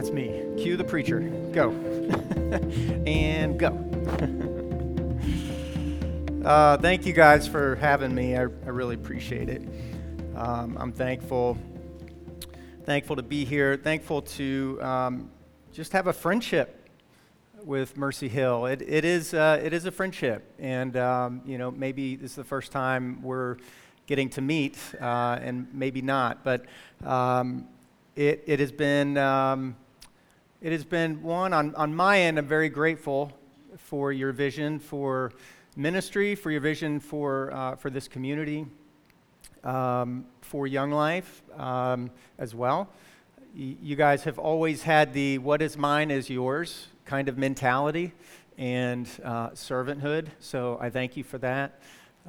That's me. Cue the preacher. Go. and go. uh, thank you guys for having me. I, I really appreciate it. Um, I'm thankful. Thankful to be here. Thankful to um, just have a friendship with Mercy Hill. It, it, is, uh, it is a friendship. And, um, you know, maybe this is the first time we're getting to meet, uh, and maybe not. But um, it, it has been um, it has been one on, on my end i'm very grateful for your vision for ministry for your vision for, uh, for this community um, for young life um, as well. Y- you guys have always had the what is mine is yours kind of mentality and uh, servanthood so i thank you for that.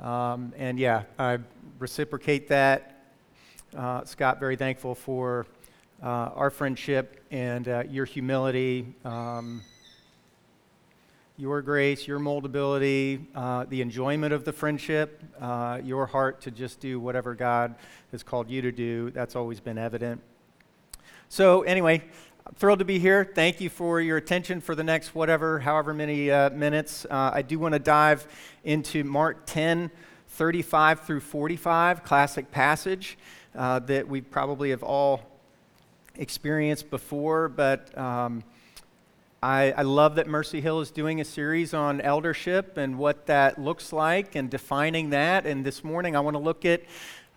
Um, and yeah i reciprocate that. Uh, scott very thankful for uh, our friendship and uh, your humility, um, your grace, your moldability, uh, the enjoyment of the friendship, uh, your heart to just do whatever God has called you to do. That's always been evident. So, anyway, I'm thrilled to be here. Thank you for your attention for the next whatever, however many uh, minutes. Uh, I do want to dive into Mark 10. 35 through 45, classic passage that we probably have all experienced before, but um, I, I, love that Mercy Hill is doing a series on eldership and what that looks like and defining that. And this morning, I want to look at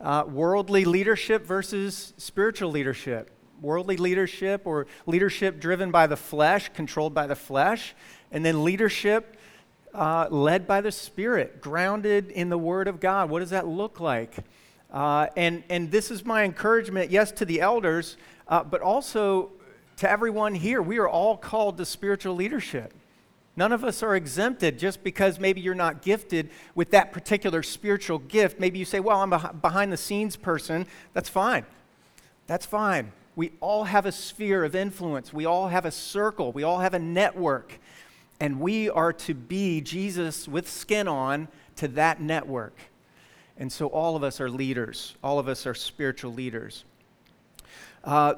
uh, worldly leadership versus spiritual leadership. Worldly leadership or leadership driven by the flesh, controlled by the flesh, and then leadership uh, led by the Spirit, grounded in the Word of God. What does that look like? Uh, and, and this is my encouragement, yes, to the elders, uh, but also to everyone here. We are all called to spiritual leadership. None of us are exempted just because maybe you're not gifted with that particular spiritual gift. Maybe you say, Well, I'm a behind the scenes person. That's fine. That's fine. We all have a sphere of influence, we all have a circle, we all have a network. And we are to be Jesus with skin on to that network. And so all of us are leaders, all of us are spiritual leaders. Uh,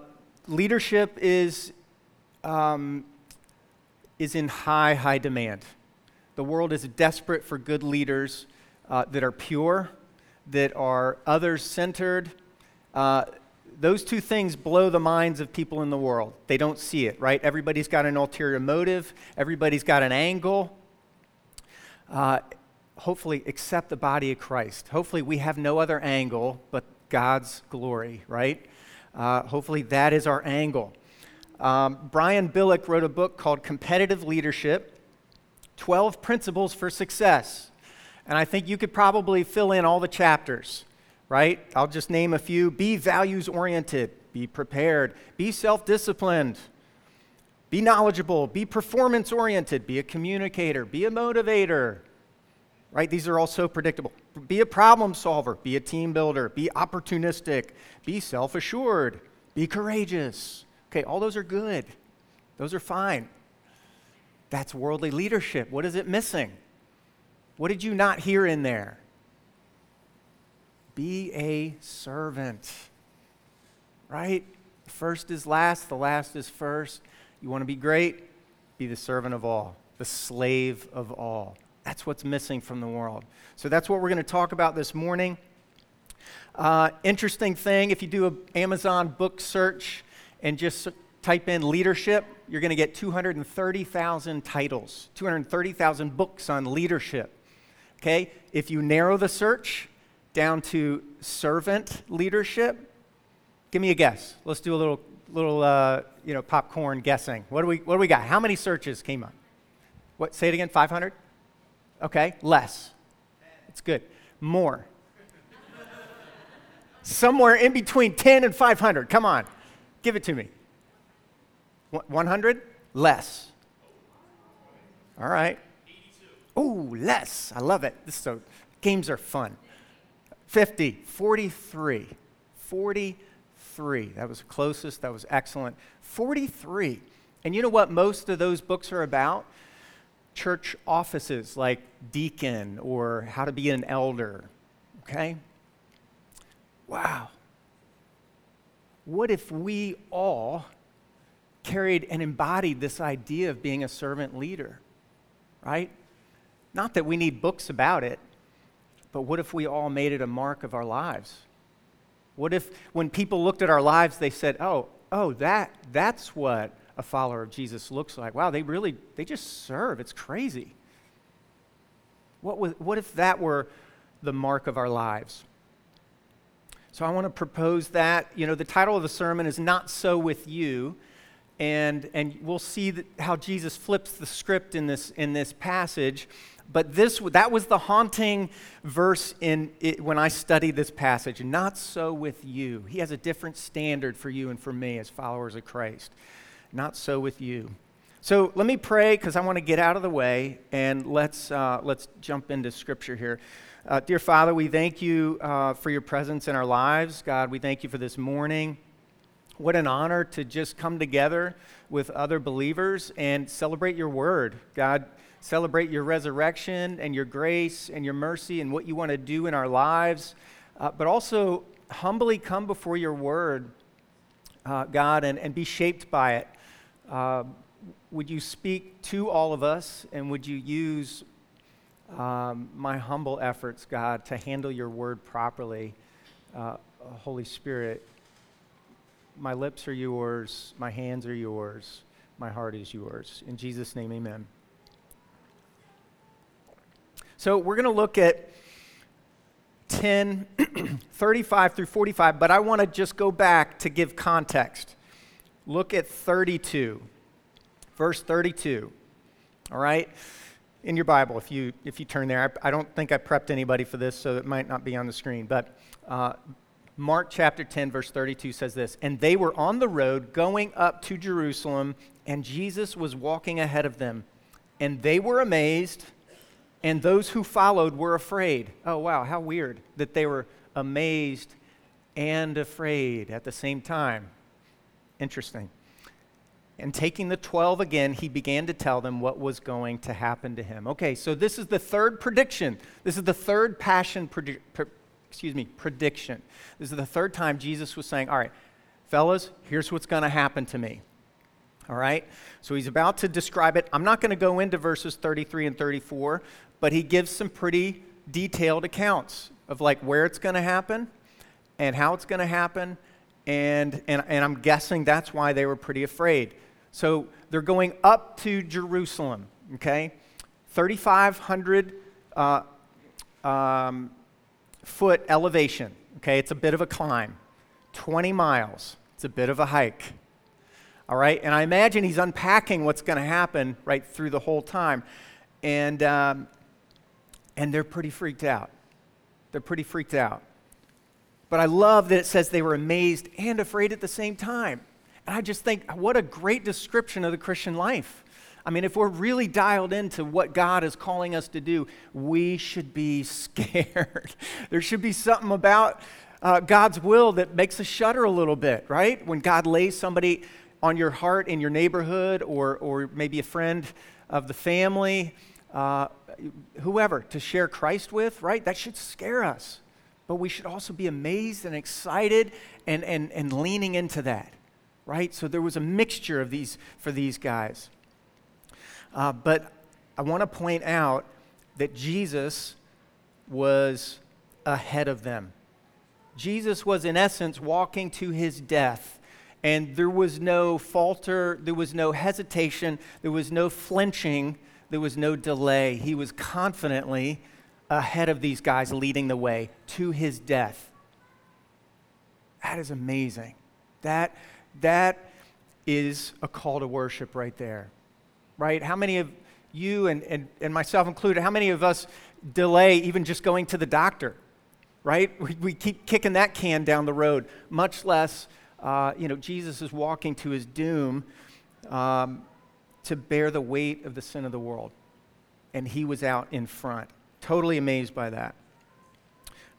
leadership is, um, is in high, high demand. The world is desperate for good leaders uh, that are pure, that are others centered. Uh, those two things blow the minds of people in the world. They don't see it, right? Everybody's got an ulterior motive, everybody's got an angle. Uh, hopefully, except the body of Christ. Hopefully, we have no other angle but God's glory, right? Uh, hopefully, that is our angle. Um, Brian Billick wrote a book called Competitive Leadership 12 Principles for Success. And I think you could probably fill in all the chapters, right? I'll just name a few. Be values oriented, be prepared, be self disciplined, be knowledgeable, be performance oriented, be a communicator, be a motivator, right? These are all so predictable. Be a problem solver, be a team builder, be opportunistic, be self assured, be courageous. Okay, all those are good. Those are fine. That's worldly leadership. What is it missing? What did you not hear in there? Be a servant, right? First is last, the last is first. You want to be great? Be the servant of all, the slave of all. That's what's missing from the world. So that's what we're going to talk about this morning. Uh, interesting thing if you do an Amazon book search and just type in leadership, you're going to get 230,000 titles, 230,000 books on leadership. Okay? If you narrow the search down to servant leadership, give me a guess. Let's do a little, little uh, you know, popcorn guessing. What do, we, what do we got? How many searches came up? What, say it again, 500? Okay, less. It's good. More. Somewhere in between 10 and 500. Come on, give it to me. 100? Less. All right. Oh, less. I love it. This so games are fun. 50, 43. 43. That was closest. That was excellent. 43. And you know what most of those books are about? Church offices like deacon or how to be an elder. Okay? Wow. What if we all carried and embodied this idea of being a servant leader, right? Not that we need books about it, but what if we all made it a mark of our lives? What if when people looked at our lives, they said, oh, oh, that, that's what a follower of Jesus looks like. Wow, they really, they just serve. It's crazy. What, was, what if that were the mark of our lives? So I want to propose that. You know, the title of the sermon is Not So With You. And, and we'll see how Jesus flips the script in this, in this passage. But this, that was the haunting verse in it, when I studied this passage. Not so with you. He has a different standard for you and for me as followers of Christ. Not so with you. So let me pray because I want to get out of the way and let's, uh, let's jump into scripture here. Uh, dear Father, we thank you uh, for your presence in our lives. God, we thank you for this morning. What an honor to just come together with other believers and celebrate your word. God, celebrate your resurrection and your grace and your mercy and what you want to do in our lives, uh, but also humbly come before your word, uh, God, and, and be shaped by it. Uh, would you speak to all of us and would you use um, my humble efforts, God, to handle your word properly? Uh, Holy Spirit, my lips are yours, my hands are yours, my heart is yours. In Jesus' name, amen. So we're going to look at 10, 35 through 45, but I want to just go back to give context. Look at 32, verse 32. All right? In your Bible, if you, if you turn there, I, I don't think I prepped anybody for this, so it might not be on the screen. But uh, Mark chapter 10, verse 32 says this And they were on the road going up to Jerusalem, and Jesus was walking ahead of them. And they were amazed and those who followed were afraid. Oh, wow, how weird that they were amazed and afraid at the same time. Interesting. And taking the 12 again, he began to tell them what was going to happen to him. Okay, so this is the third prediction. This is the third passion, predi- excuse me, prediction. This is the third time Jesus was saying, All right, fellas, here's what's going to happen to me. All right? So he's about to describe it. I'm not going to go into verses 33 and 34 but he gives some pretty detailed accounts of like where it's going to happen and how it's going to happen. And, and, and I'm guessing that's why they were pretty afraid. So they're going up to Jerusalem, okay? 3,500 uh, um, foot elevation, okay? It's a bit of a climb. 20 miles, it's a bit of a hike. All right? And I imagine he's unpacking what's going to happen right through the whole time. And, um, and they're pretty freaked out. They're pretty freaked out. But I love that it says they were amazed and afraid at the same time. And I just think, what a great description of the Christian life. I mean, if we're really dialed into what God is calling us to do, we should be scared. there should be something about uh, God's will that makes us shudder a little bit, right? When God lays somebody on your heart in your neighborhood or, or maybe a friend of the family uh, whoever to share Christ with, right? That should scare us. But we should also be amazed and excited and, and, and leaning into that, right? So there was a mixture of these for these guys. Uh, but I want to point out that Jesus was ahead of them. Jesus was, in essence, walking to his death. And there was no falter, there was no hesitation, there was no flinching there was no delay. He was confidently ahead of these guys, leading the way to his death. That is amazing. That, that is a call to worship right there, right? How many of you and, and, and myself included, how many of us delay even just going to the doctor, right? We, we keep kicking that can down the road, much less, uh, you know, Jesus is walking to his doom. Um, to bear the weight of the sin of the world. And he was out in front. Totally amazed by that.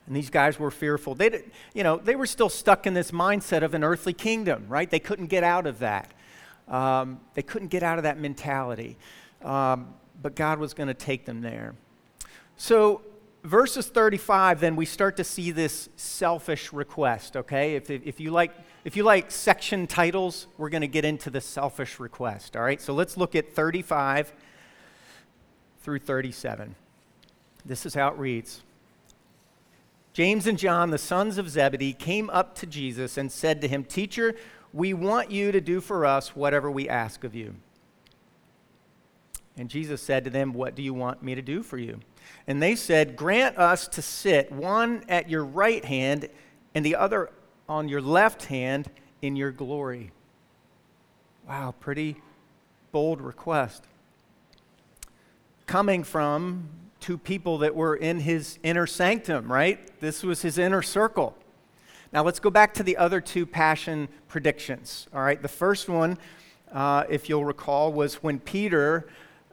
And these guys were fearful. They, did, you know, they were still stuck in this mindset of an earthly kingdom, right? They couldn't get out of that. Um, they couldn't get out of that mentality. Um, but God was going to take them there. So, verses 35, then we start to see this selfish request, okay? If, if, you, like, if you like section titles, we're going to get into the selfish request, all right? So let's look at 35 through 37. This is how it reads James and John, the sons of Zebedee, came up to Jesus and said to him, Teacher, we want you to do for us whatever we ask of you. And Jesus said to them, What do you want me to do for you? And they said, Grant us to sit, one at your right hand and the other on your left hand in your glory. Wow, pretty bold request. Coming from two people that were in his inner sanctum, right? This was his inner circle. Now let's go back to the other two passion predictions, all right? The first one, uh, if you'll recall, was when Peter,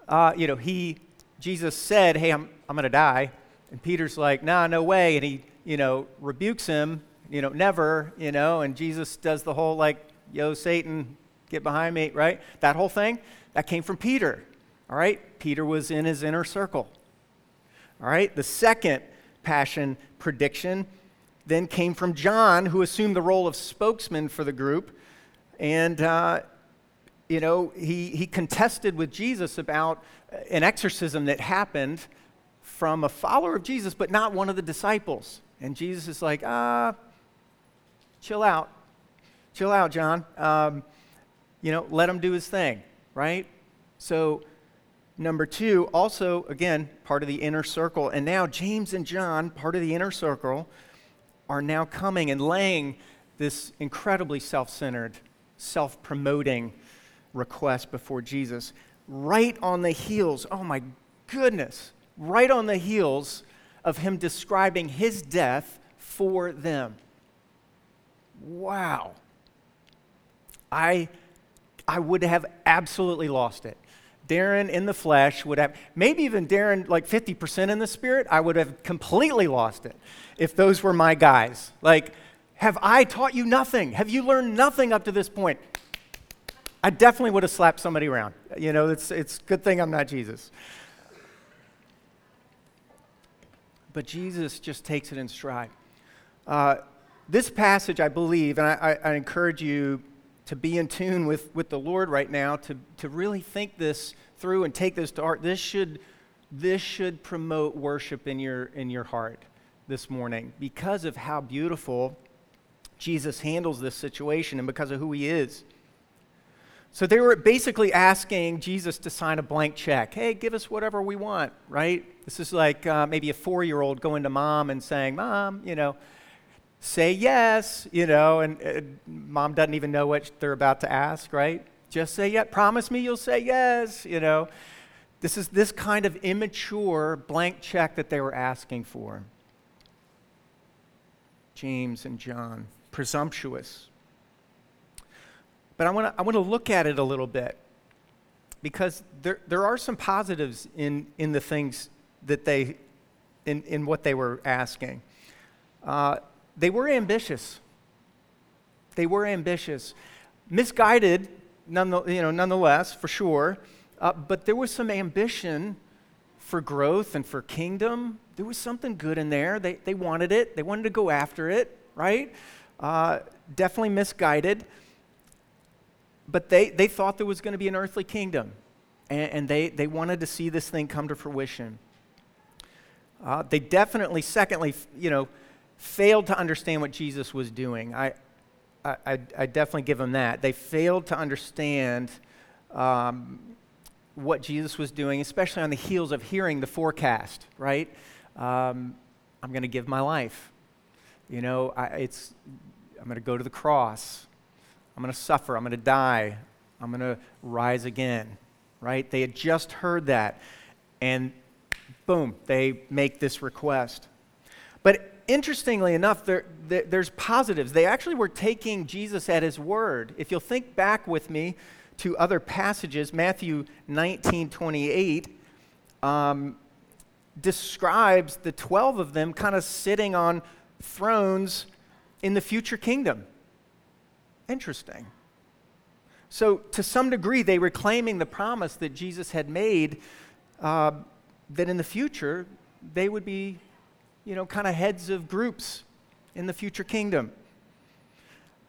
uh, you know, he, Jesus said, Hey, I'm, I'm going to die. And Peter's like, Nah, no way. And he, you know, rebukes him, you know, never, you know, and Jesus does the whole like, Yo, Satan, get behind me, right? That whole thing, that came from Peter, all right? Peter was in his inner circle. All right, the second passion prediction then came from John, who assumed the role of spokesman for the group. And, uh, you know, he, he contested with Jesus about an exorcism that happened from a follower of Jesus, but not one of the disciples. And Jesus is like, ah, chill out. Chill out, John. Um, you know, let him do his thing, right? So, Number two, also, again, part of the inner circle. And now James and John, part of the inner circle, are now coming and laying this incredibly self centered, self promoting request before Jesus. Right on the heels, oh my goodness, right on the heels of him describing his death for them. Wow. I, I would have absolutely lost it. Darren in the flesh would have, maybe even Darren like 50% in the spirit, I would have completely lost it if those were my guys. Like, have I taught you nothing? Have you learned nothing up to this point? I definitely would have slapped somebody around. You know, it's, it's good thing I'm not Jesus. But Jesus just takes it in stride. Uh, this passage, I believe, and I, I, I encourage you to be in tune with, with the Lord right now, to, to really think this through and take this to heart. This should, this should promote worship in your, in your heart this morning because of how beautiful Jesus handles this situation and because of who he is. So they were basically asking Jesus to sign a blank check. Hey, give us whatever we want, right? This is like uh, maybe a four year old going to mom and saying, Mom, you know, say yes, you know, and uh, mom doesn't even know what they're about to ask, right? Just say yes. Promise me you'll say yes, you know. This is this kind of immature blank check that they were asking for. James and John, presumptuous. But I want to I want to look at it a little bit because there, there are some positives in, in the things that they, in, in what they were asking. Uh, they were ambitious. They were ambitious. Misguided, none, you know, nonetheless, for sure. Uh, but there was some ambition for growth and for kingdom. There was something good in there. They, they wanted it, they wanted to go after it, right? Uh, definitely misguided. But they, they thought there was going to be an earthly kingdom, and, and, they, they wanted to see this thing come to fruition. Uh, they definitely, secondly, you know, failed to understand what Jesus was doing. I, I, I definitely give them that. They failed to understand um, what Jesus was doing, especially on the heels of hearing the forecast, right? Um, I'm going to give my life. You know, I, it's, I'm going to go to the cross. I'm going to suffer. I'm going to die. I'm going to rise again, right? They had just heard that. And boom, they make this request. Interestingly enough, there, there's positives. They actually were taking Jesus at his word. If you'll think back with me to other passages, Matthew 19 28 um, describes the 12 of them kind of sitting on thrones in the future kingdom. Interesting. So, to some degree, they were claiming the promise that Jesus had made uh, that in the future they would be you know, kind of heads of groups in the future kingdom.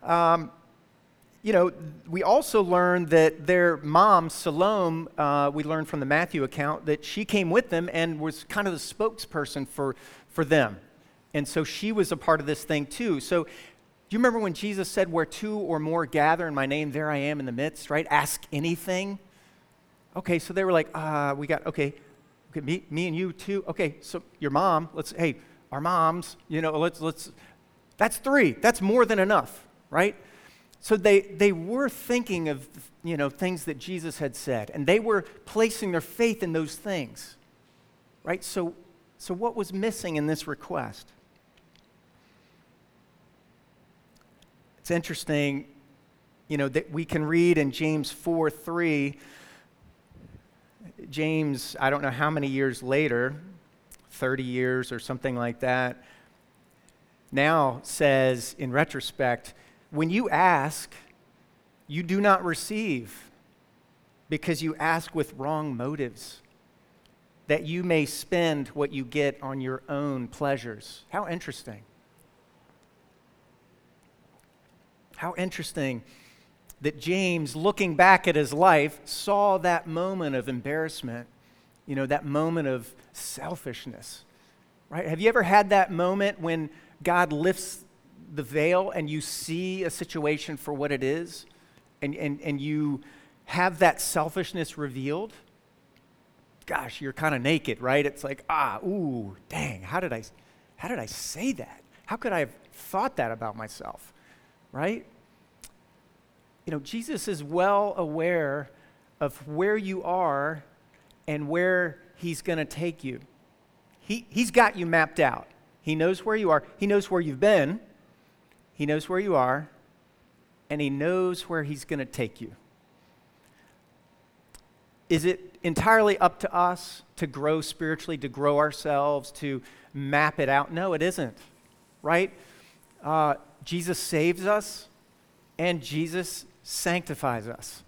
Um, you know, we also learned that their mom, Salome, uh, we learned from the Matthew account that she came with them and was kind of the spokesperson for, for them. And so she was a part of this thing too. So do you remember when Jesus said, Where two or more gather in my name, there I am in the midst, right? Ask anything. Okay, so they were like, uh, we got, okay, okay me, me and you too. Okay, so your mom, let's, hey, our moms, you know, let's, let's, that's three. That's more than enough, right? So they, they were thinking of you know, things that Jesus had said, and they were placing their faith in those things. Right? So, so what was missing in this request? It's interesting, you know, that we can read in James 4 3. James, I don't know how many years later, 30 years or something like that, now says in retrospect, when you ask, you do not receive because you ask with wrong motives, that you may spend what you get on your own pleasures. How interesting. How interesting that James, looking back at his life, saw that moment of embarrassment, you know, that moment of selfishness. Right? Have you ever had that moment when God lifts the veil and you see a situation for what it is and, and, and you have that selfishness revealed, gosh, you're kind of naked, right? It's like, ah, ooh, dang, how did I how did I say that? How could I have thought that about myself? Right? You know, Jesus is well aware of where you are and where he's going to take you. He, he's got you mapped out. He knows where you are. He knows where you've been. He knows where you are, and He knows where He's going to take you. Is it entirely up to us to grow spiritually, to grow ourselves, to map it out? No, it isn't, right? Uh, Jesus saves us, and Jesus sanctifies us.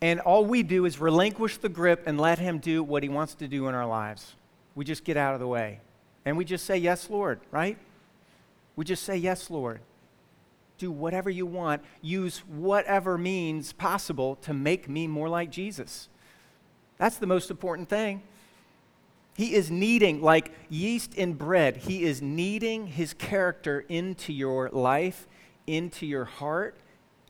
And all we do is relinquish the grip and let Him do what He wants to do in our lives. We just get out of the way. And we just say, Yes, Lord, right? We just say, Yes, Lord do whatever you want, use whatever means possible to make me more like Jesus. That's the most important thing. He is kneading, like yeast in bread, he is kneading his character into your life, into your heart,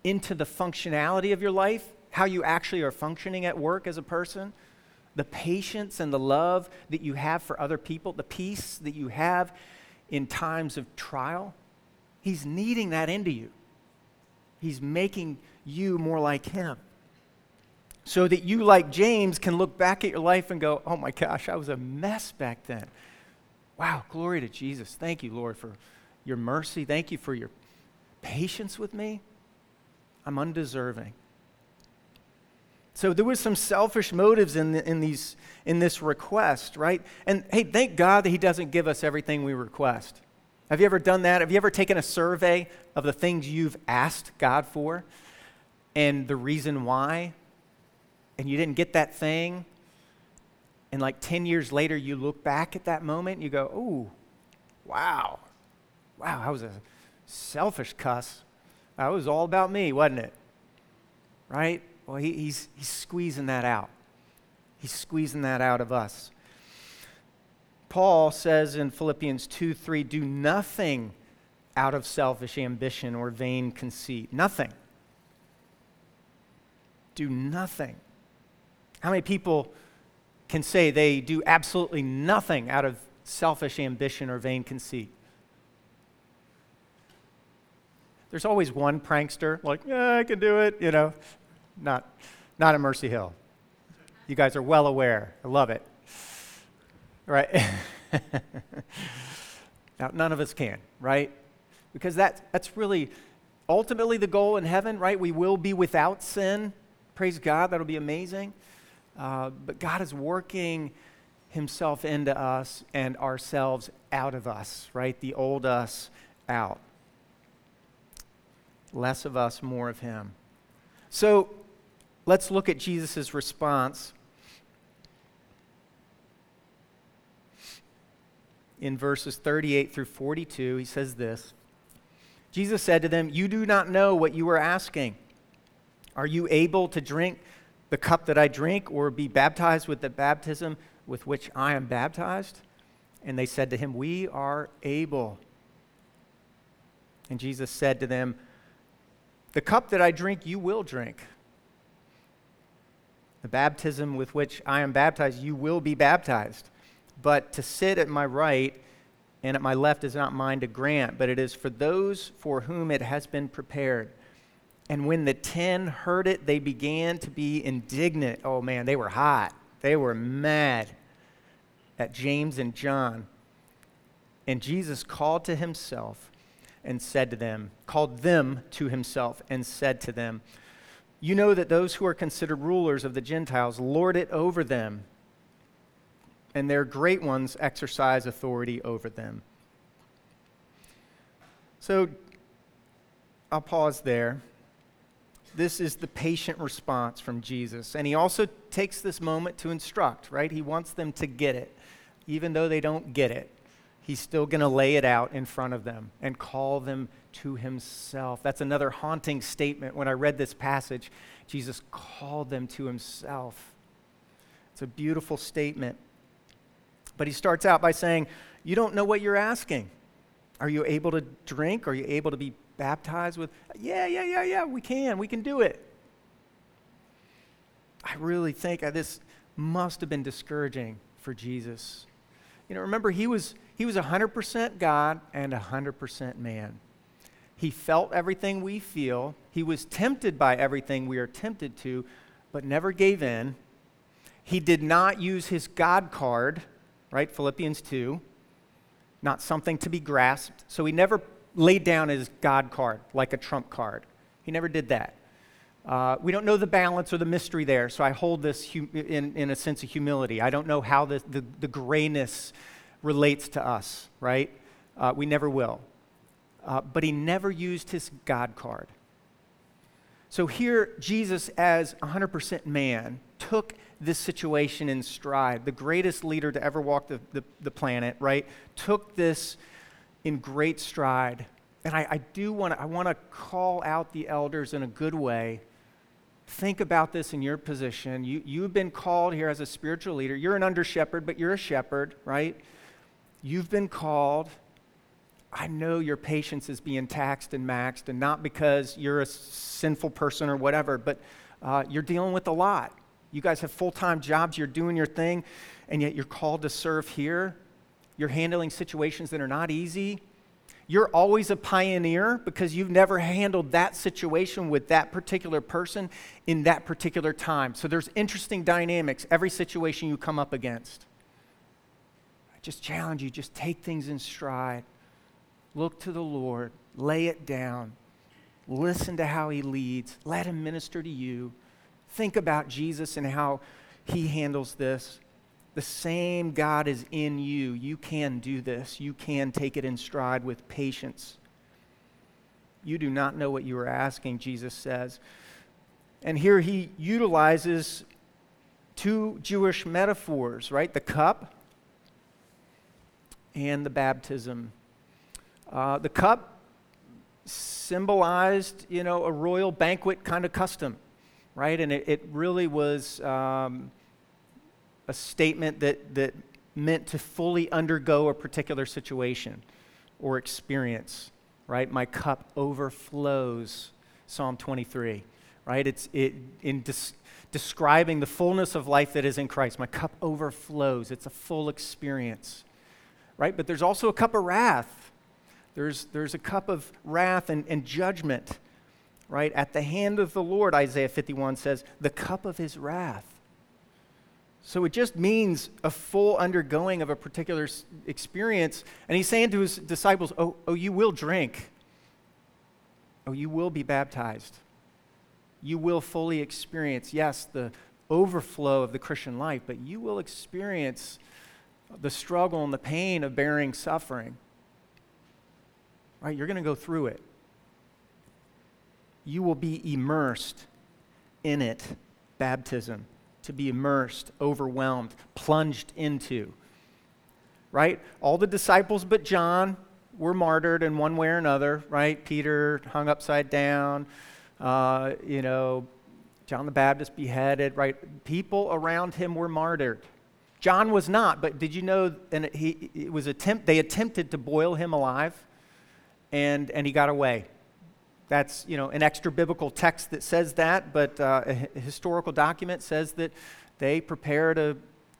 into the functionality of your life, how you actually are functioning at work as a person, the patience and the love that you have for other people, the peace that you have in times of trial. He's kneading that into you. He's making you more like Him. So that you, like James, can look back at your life and go, oh my gosh, I was a mess back then. Wow, glory to Jesus. Thank you, Lord, for your mercy. Thank you for your patience with me. I'm undeserving. So there was some selfish motives in, the, in, these, in this request, right? And hey, thank God that He doesn't give us everything we request. Have you ever done that? Have you ever taken a survey of the things you've asked God for and the reason why? And you didn't get that thing? And like 10 years later, you look back at that moment and you go, oh, wow. Wow, I was a selfish cuss. That was all about me, wasn't it? Right? Well, he, he's, he's squeezing that out. He's squeezing that out of us. Paul says in Philippians 2 3, do nothing out of selfish ambition or vain conceit. Nothing. Do nothing. How many people can say they do absolutely nothing out of selfish ambition or vain conceit? There's always one prankster, like, yeah, I can do it, you know. Not, not at Mercy Hill. You guys are well aware. I love it. Right? now, none of us can, right? Because that, that's really ultimately the goal in heaven, right? We will be without sin. Praise God, that'll be amazing. Uh, but God is working Himself into us and ourselves out of us, right? The old us out. Less of us, more of Him. So let's look at Jesus' response in verses 38 through 42. He says this Jesus said to them, You do not know what you are asking. Are you able to drink the cup that I drink, or be baptized with the baptism with which I am baptized? And they said to him, We are able. And Jesus said to them, The cup that I drink, you will drink. The baptism with which I am baptized, you will be baptized. But to sit at my right and at my left is not mine to grant, but it is for those for whom it has been prepared. And when the ten heard it, they began to be indignant. Oh man, they were hot. They were mad at James and John. And Jesus called to himself and said to them, called them to himself and said to them, You know that those who are considered rulers of the Gentiles lord it over them and their great ones exercise authority over them. So I'll pause there. This is the patient response from Jesus. And he also takes this moment to instruct, right? He wants them to get it. Even though they don't get it, he's still going to lay it out in front of them and call them to himself. That's another haunting statement. When I read this passage, Jesus called them to himself. It's a beautiful statement. But he starts out by saying, You don't know what you're asking. Are you able to drink? Are you able to be baptized with? Yeah, yeah, yeah, yeah, we can. We can do it. I really think this must have been discouraging for Jesus. You know, remember, he was, he was 100% God and 100% man. He felt everything we feel, he was tempted by everything we are tempted to, but never gave in. He did not use his God card right? Philippians 2. Not something to be grasped. So he never laid down his God card like a trump card. He never did that. Uh, we don't know the balance or the mystery there, so I hold this hum- in, in a sense of humility. I don't know how the, the, the grayness relates to us, right? Uh, we never will. Uh, but he never used his God card. So here, Jesus, as 100% man, took this situation in stride. The greatest leader to ever walk the, the, the planet, right, took this in great stride. And I, I do want to I want to call out the elders in a good way. Think about this in your position. You, you've been called here as a spiritual leader. You're an under shepherd, but you're a shepherd, right? You've been called. I know your patience is being taxed and maxed, and not because you're a sinful person or whatever, but uh, you're dealing with a lot. You guys have full time jobs, you're doing your thing, and yet you're called to serve here. You're handling situations that are not easy. You're always a pioneer because you've never handled that situation with that particular person in that particular time. So there's interesting dynamics every situation you come up against. Just challenge you, just take things in stride. Look to the Lord, lay it down, listen to how He leads, let Him minister to you. Think about Jesus and how he handles this. The same God is in you. You can do this. You can take it in stride with patience. You do not know what you are asking, Jesus says. And here he utilizes two Jewish metaphors, right? The cup and the baptism. Uh, the cup symbolized, you know, a royal banquet kind of custom right? And it, it really was um, a statement that, that meant to fully undergo a particular situation or experience, right? My cup overflows, Psalm 23, right? It's it, in des- describing the fullness of life that is in Christ. My cup overflows. It's a full experience, right? But there's also a cup of wrath. There's, there's a cup of wrath and, and judgment right? At the hand of the Lord, Isaiah 51 says, the cup of his wrath. So it just means a full undergoing of a particular experience. And he's saying to his disciples, Oh, oh you will drink. Oh, you will be baptized. You will fully experience, yes, the overflow of the Christian life, but you will experience the struggle and the pain of bearing suffering. Right? You're going to go through it you will be immersed in it. Baptism, to be immersed, overwhelmed, plunged into. right? All the disciples but John were martyred in one way or another, right? Peter hung upside down, uh, you know, John the Baptist beheaded, right? People around him were martyred. John was not, but did you know? And he it was attempt. They attempted to boil him alive, and and he got away. That's you know an extra biblical text that says that, but uh, a historical document says that they prepared a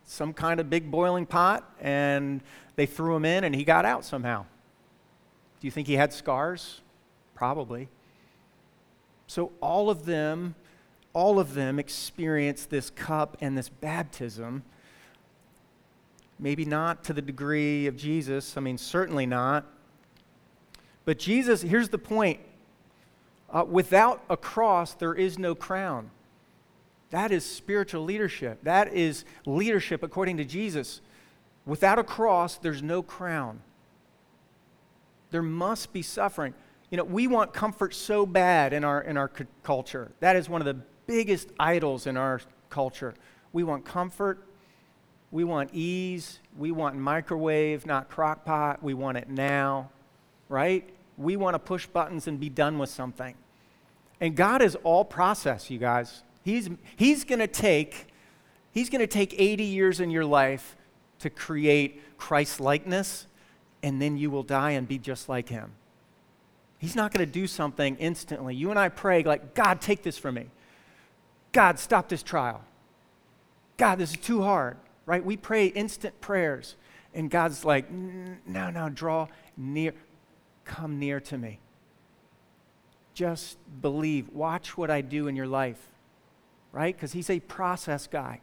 some kind of big boiling pot and they threw him in and he got out somehow. Do you think he had scars? Probably. So all of them, all of them experienced this cup and this baptism. Maybe not to the degree of Jesus. I mean, certainly not. But Jesus, here's the point uh, without a cross, there is no crown. That is spiritual leadership. That is leadership according to Jesus. Without a cross, there's no crown. There must be suffering. You know, we want comfort so bad in our, in our culture. That is one of the biggest idols in our culture. We want comfort. We want ease. We want microwave, not crock pot. We want it now, right? We want to push buttons and be done with something. And God is all process, you guys. He's, he's going to take he's going to take 80 years in your life to create Christ likeness and then you will die and be just like him. He's not going to do something instantly. You and I pray like, "God, take this from me. God, stop this trial. God, this is too hard." Right? We pray instant prayers and God's like, "No, no, draw near. Come near to me." Just believe. Watch what I do in your life right? Because he's a process guy.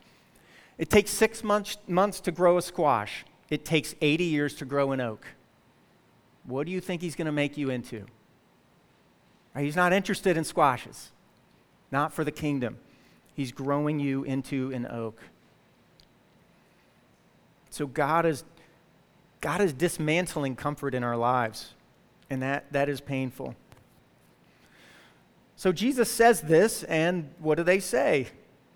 It takes six months, months to grow a squash, it takes 80 years to grow an oak. What do you think he's going to make you into? He's not interested in squashes, not for the kingdom. He's growing you into an oak. So God is, God is dismantling comfort in our lives, and that, that is painful. So Jesus says this, and what do they say?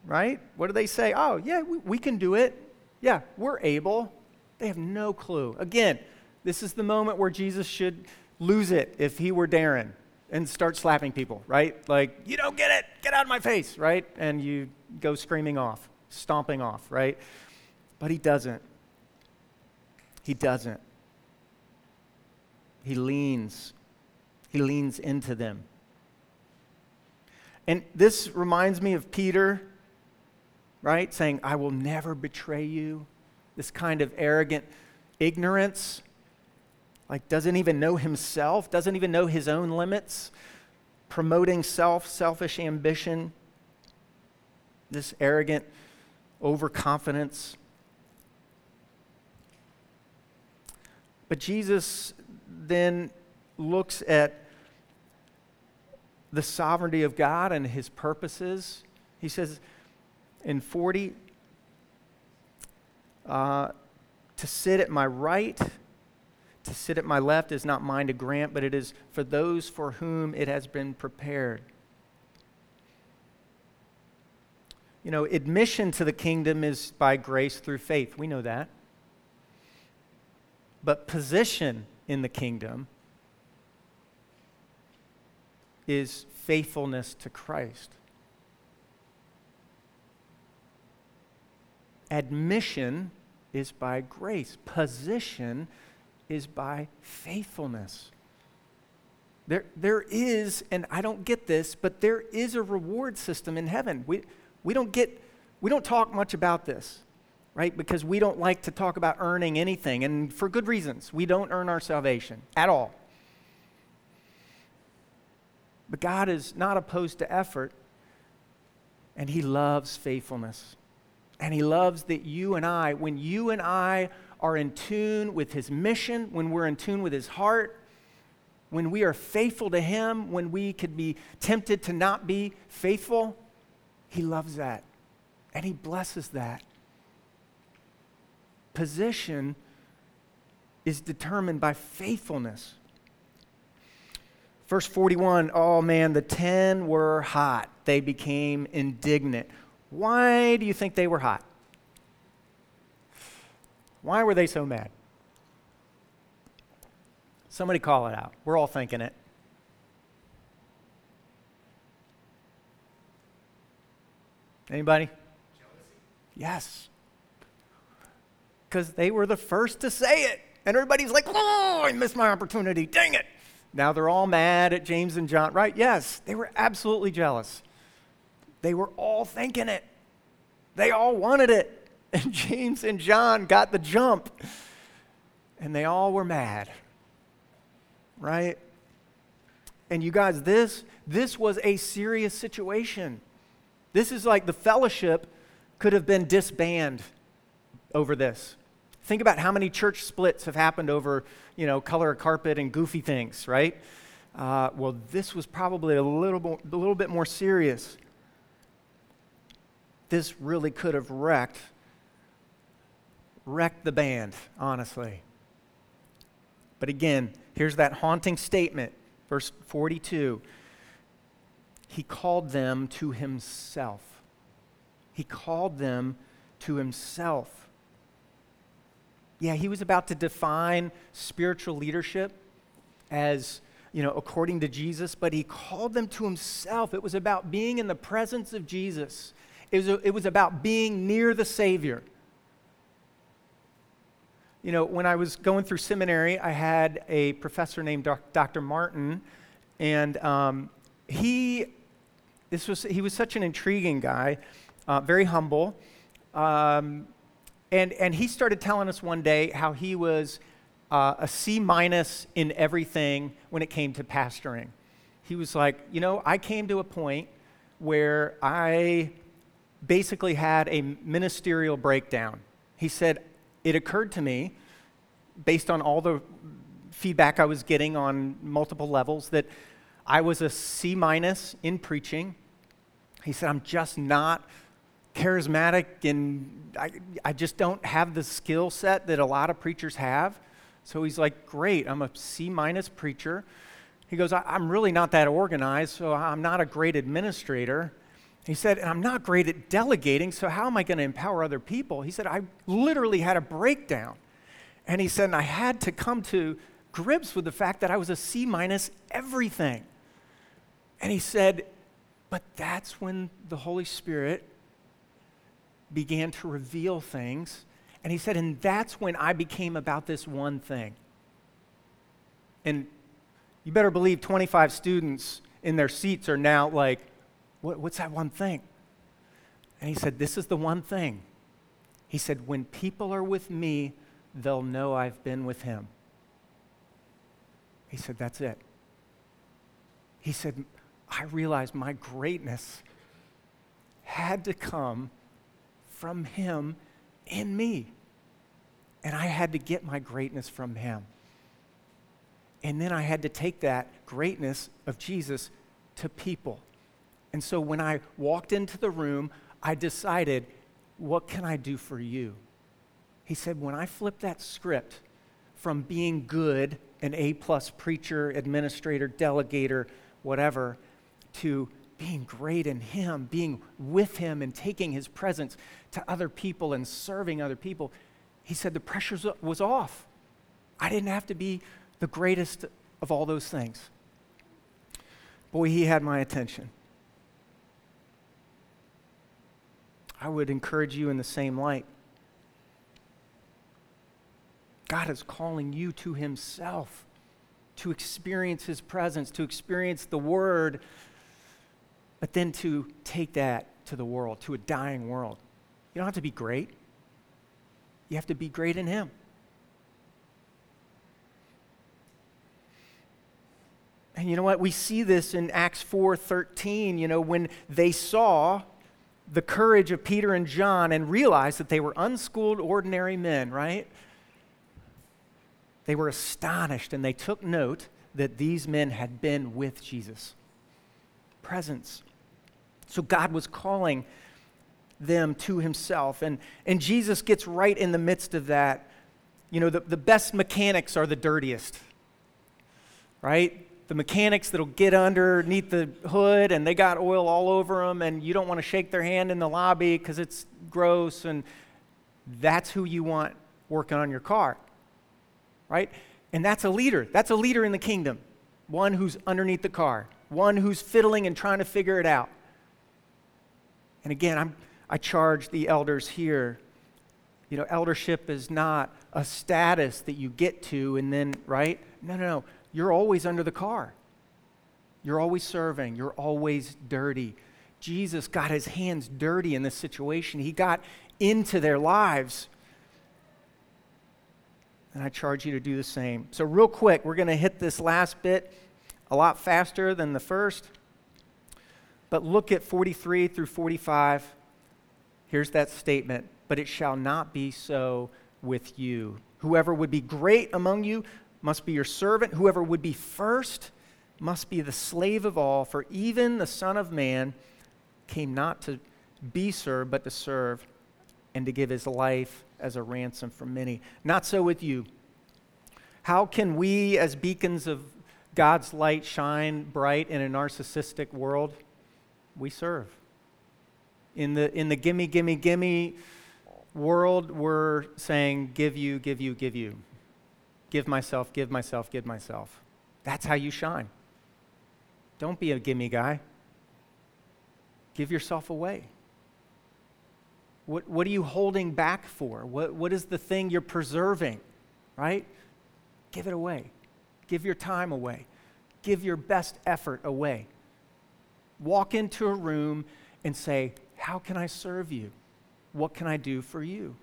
Right? What do they say? Oh, yeah, we, we can do it. Yeah, we're able. They have no clue. Again, this is the moment where Jesus should lose it if he were Darren and start slapping people, right? Like, you don't get it, get out of my face, right? And you go screaming off, stomping off, right? But he doesn't. He doesn't. He leans. He leans into them. And this reminds me of Peter, right? Saying, I will never betray you. This kind of arrogant ignorance, like doesn't even know himself, doesn't even know his own limits, promoting self, selfish ambition, this arrogant overconfidence. But Jesus then looks at the sovereignty of God and his purposes. He says in 40, uh, to sit at my right, to sit at my left is not mine to grant, but it is for those for whom it has been prepared. You know, admission to the kingdom is by grace through faith. We know that. But position in the kingdom is faithfulness to Christ. Admission is by grace, position is by faithfulness. There, there is, and I don't get this, but there is a reward system in heaven. We, we, don't get, we don't talk much about this, right? Because we don't like to talk about earning anything, and for good reasons. We don't earn our salvation at all. But God is not opposed to effort, and He loves faithfulness. And He loves that you and I, when you and I are in tune with His mission, when we're in tune with His heart, when we are faithful to Him, when we could be tempted to not be faithful, He loves that. And He blesses that. Position is determined by faithfulness. Verse 41 oh man, the ten were hot. They became indignant. Why do you think they were hot? Why were they so mad? Somebody call it out. We're all thinking it. Anybody? Jealousy. Yes. Because they were the first to say it. And everybody's like, oh, I missed my opportunity. Dang it. Now they're all mad at James and John, right? Yes, they were absolutely jealous. They were all thinking it. They all wanted it. And James and John got the jump. And they all were mad. Right? And you guys, this this was a serious situation. This is like the fellowship could have been disbanded over this. Think about how many church splits have happened over, you know, color of carpet and goofy things, right? Uh, well, this was probably a little, more, a little bit more serious. This really could have wrecked, wrecked the band, honestly. But again, here's that haunting statement, verse 42. He called them to himself. He called them to himself. Yeah, he was about to define spiritual leadership as, you know, according to Jesus, but he called them to himself. It was about being in the presence of Jesus, it was, it was about being near the Savior. You know, when I was going through seminary, I had a professor named Dr. Martin, and um, he, this was, he was such an intriguing guy, uh, very humble. Um, and, and he started telling us one day how he was uh, a C minus in everything when it came to pastoring. He was like, you know, I came to a point where I basically had a ministerial breakdown. He said, it occurred to me, based on all the feedback I was getting on multiple levels, that I was a C minus in preaching. He said, I'm just not charismatic and I, I just don't have the skill set that a lot of preachers have. So he's like, Great, I'm a C minus preacher. He goes, I'm really not that organized, so I'm not a great administrator. He said, and I'm not great at delegating, so how am I going to empower other people? He said, I literally had a breakdown. And he said, and I had to come to grips with the fact that I was a C minus everything. And he said, but that's when the Holy Spirit began to reveal things. And he said, and that's when I became about this one thing. And you better believe 25 students in their seats are now like, what, what's that one thing? And he said, This is the one thing. He said, When people are with me, they'll know I've been with him. He said, That's it. He said, I realized my greatness had to come from Him in me. And I had to get my greatness from Him. And then I had to take that greatness of Jesus to people. And so when I walked into the room, I decided, what can I do for you? He said, when I flipped that script from being good, an A plus preacher, administrator, delegator, whatever, to being great in Him, being with Him, and taking His presence to other people and serving other people, he said the pressure was off. I didn't have to be the greatest of all those things. Boy, he had my attention. I would encourage you in the same light. God is calling you to Himself to experience His presence, to experience the Word, but then to take that to the world, to a dying world. You don't have to be great, you have to be great in Him. And you know what? We see this in Acts 4:13, you know, when they saw the courage of Peter and John and realized that they were unschooled ordinary men, right? They were astonished and they took note that these men had been with Jesus. Presence. So God was calling them to himself. And, and Jesus gets right in the midst of that. You know, the, the best mechanics are the dirtiest, right? The mechanics that'll get underneath the hood and they got oil all over them, and you don't want to shake their hand in the lobby because it's gross, and that's who you want working on your car, right? And that's a leader. That's a leader in the kingdom. One who's underneath the car, one who's fiddling and trying to figure it out. And again, I'm, I charge the elders here. You know, eldership is not a status that you get to and then, right? No, no, no. You're always under the car. You're always serving. You're always dirty. Jesus got his hands dirty in this situation. He got into their lives. And I charge you to do the same. So, real quick, we're going to hit this last bit a lot faster than the first. But look at 43 through 45. Here's that statement But it shall not be so with you. Whoever would be great among you must be your servant. Whoever would be first must be the slave of all. For even the Son of Man came not to be served, but to serve and to give his life as a ransom for many. Not so with you. How can we, as beacons of God's light, shine bright in a narcissistic world? We serve. In the, in the gimme, gimme, gimme world, we're saying, give you, give you, give you. Give myself, give myself, give myself. That's how you shine. Don't be a gimme guy. Give yourself away. What, what are you holding back for? What, what is the thing you're preserving, right? Give it away. Give your time away. Give your best effort away. Walk into a room and say, How can I serve you? What can I do for you?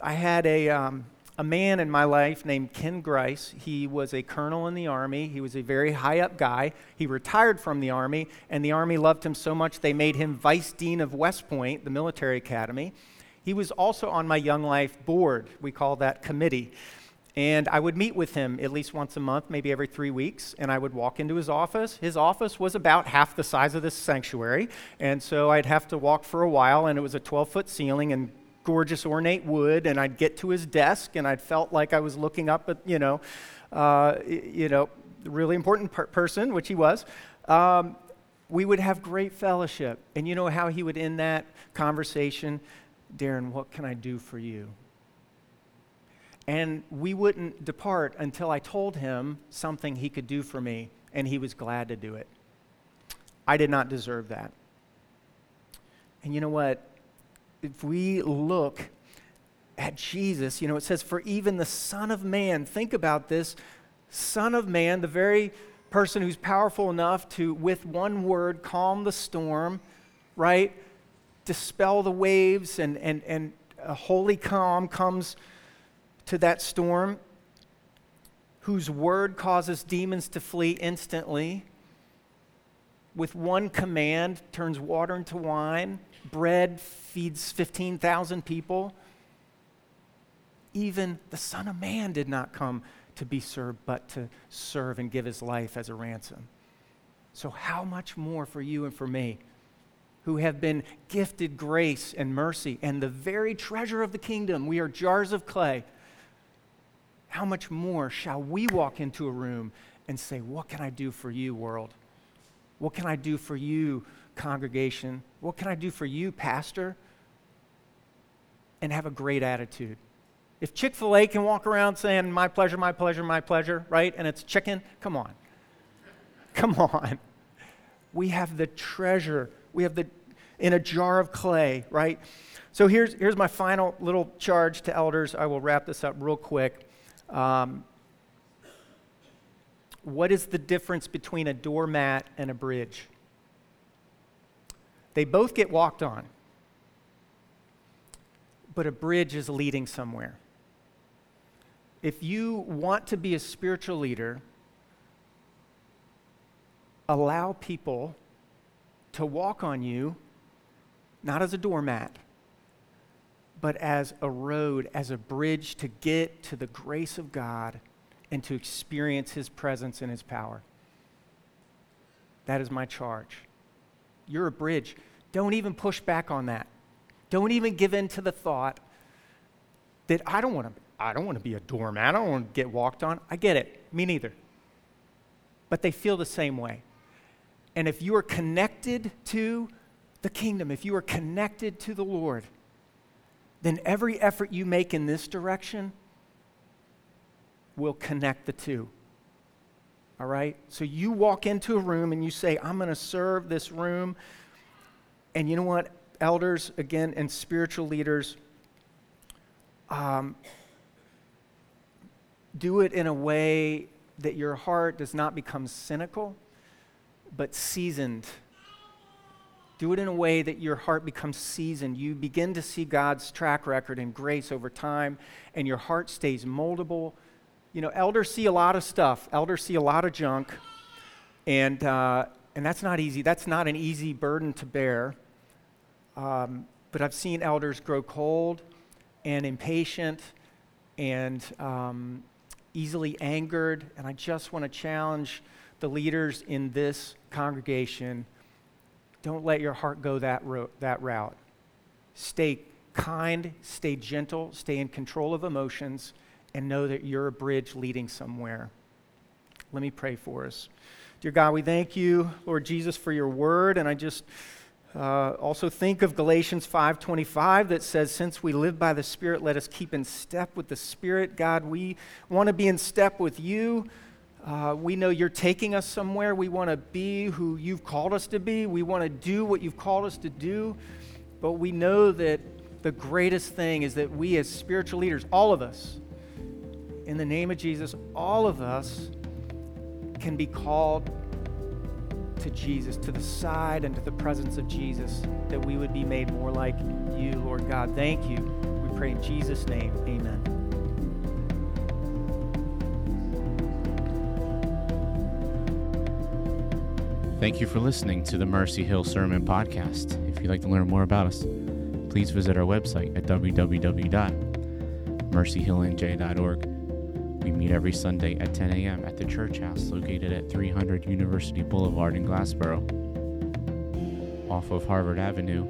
I had a, um, a man in my life named Ken Grice. He was a colonel in the Army. He was a very high up guy. He retired from the Army, and the Army loved him so much they made him Vice Dean of West Point, the military academy. He was also on my Young Life board. We call that committee. And I would meet with him at least once a month, maybe every three weeks, and I would walk into his office. His office was about half the size of this sanctuary, and so I'd have to walk for a while, and it was a 12 foot ceiling and gorgeous ornate wood, and I'd get to his desk, and I'd felt like I was looking up at, you know, uh, you know, really important per- person, which he was. Um, we would have great fellowship. And you know how he would end that conversation? Darren, what can I do for you? And we wouldn't depart until I told him something he could do for me, and he was glad to do it. I did not deserve that. And you know what? If we look at Jesus, you know, it says, For even the Son of Man, think about this Son of Man, the very person who's powerful enough to, with one word, calm the storm, right? Dispel the waves, and, and, and a holy calm comes to that storm, whose word causes demons to flee instantly, with one command turns water into wine, bread feeds 15,000 people. Even the Son of Man did not come to be served, but to serve and give his life as a ransom. So, how much more for you and for me, who have been gifted grace and mercy and the very treasure of the kingdom? We are jars of clay how much more shall we walk into a room and say, What can I do for you, world? What can I do for you, congregation? What can I do for you, pastor? And have a great attitude. If Chick fil A can walk around saying, My pleasure, my pleasure, my pleasure, right? And it's chicken, come on. Come on. We have the treasure. We have the, in a jar of clay, right? So here's, here's my final little charge to elders. I will wrap this up real quick. Um, what is the difference between a doormat and a bridge? They both get walked on, but a bridge is leading somewhere. If you want to be a spiritual leader, allow people to walk on you, not as a doormat, but as a road, as a bridge to get to the grace of God and to experience His presence and His power. That is my charge. You're a bridge. Don't even push back on that. Don't even give in to the thought that I don't want to I don't want to be a doormat. I don't want to get walked on. I get it. Me neither. But they feel the same way. And if you are connected to the kingdom, if you are connected to the Lord, then every effort you make in this direction will connect the two. All right? So you walk into a room and you say, I'm going to serve this room. And you know what? Elders, again, and spiritual leaders, um, do it in a way that your heart does not become cynical, but seasoned. Do it in a way that your heart becomes seasoned. You begin to see God's track record and grace over time, and your heart stays moldable. You know, elders see a lot of stuff, elders see a lot of junk, and, uh, and that's not easy. That's not an easy burden to bear. Um, but I've seen elders grow cold and impatient and um, easily angered. And I just want to challenge the leaders in this congregation don't let your heart go that, ro- that route. Stay kind, stay gentle, stay in control of emotions, and know that you're a bridge leading somewhere. Let me pray for us. Dear God, we thank you, Lord Jesus, for your word. And I just uh, also think of Galatians 5:25 that says, "Since we live by the Spirit, let us keep in step with the Spirit." God, we want to be in step with you. Uh, we know you're taking us somewhere. We want to be who you've called us to be. We want to do what you've called us to do. But we know that the greatest thing is that we, as spiritual leaders, all of us, in the name of Jesus, all of us can be called to Jesus, to the side and to the presence of Jesus, that we would be made more like you, Lord God. Thank you. We pray in Jesus' name. Amen. Thank you for listening to the Mercy Hill Sermon Podcast. If you'd like to learn more about us, please visit our website at www.mercyhillnj.org. We meet every Sunday at 10 a.m. at the church house located at 300 University Boulevard in Glassboro, off of Harvard Avenue,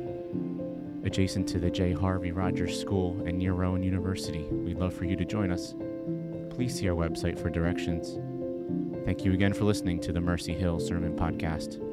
adjacent to the J. Harvey Rodgers School and near Rowan University. We'd love for you to join us. Please see our website for directions. Thank you again for listening to the Mercy Hill Sermon Podcast.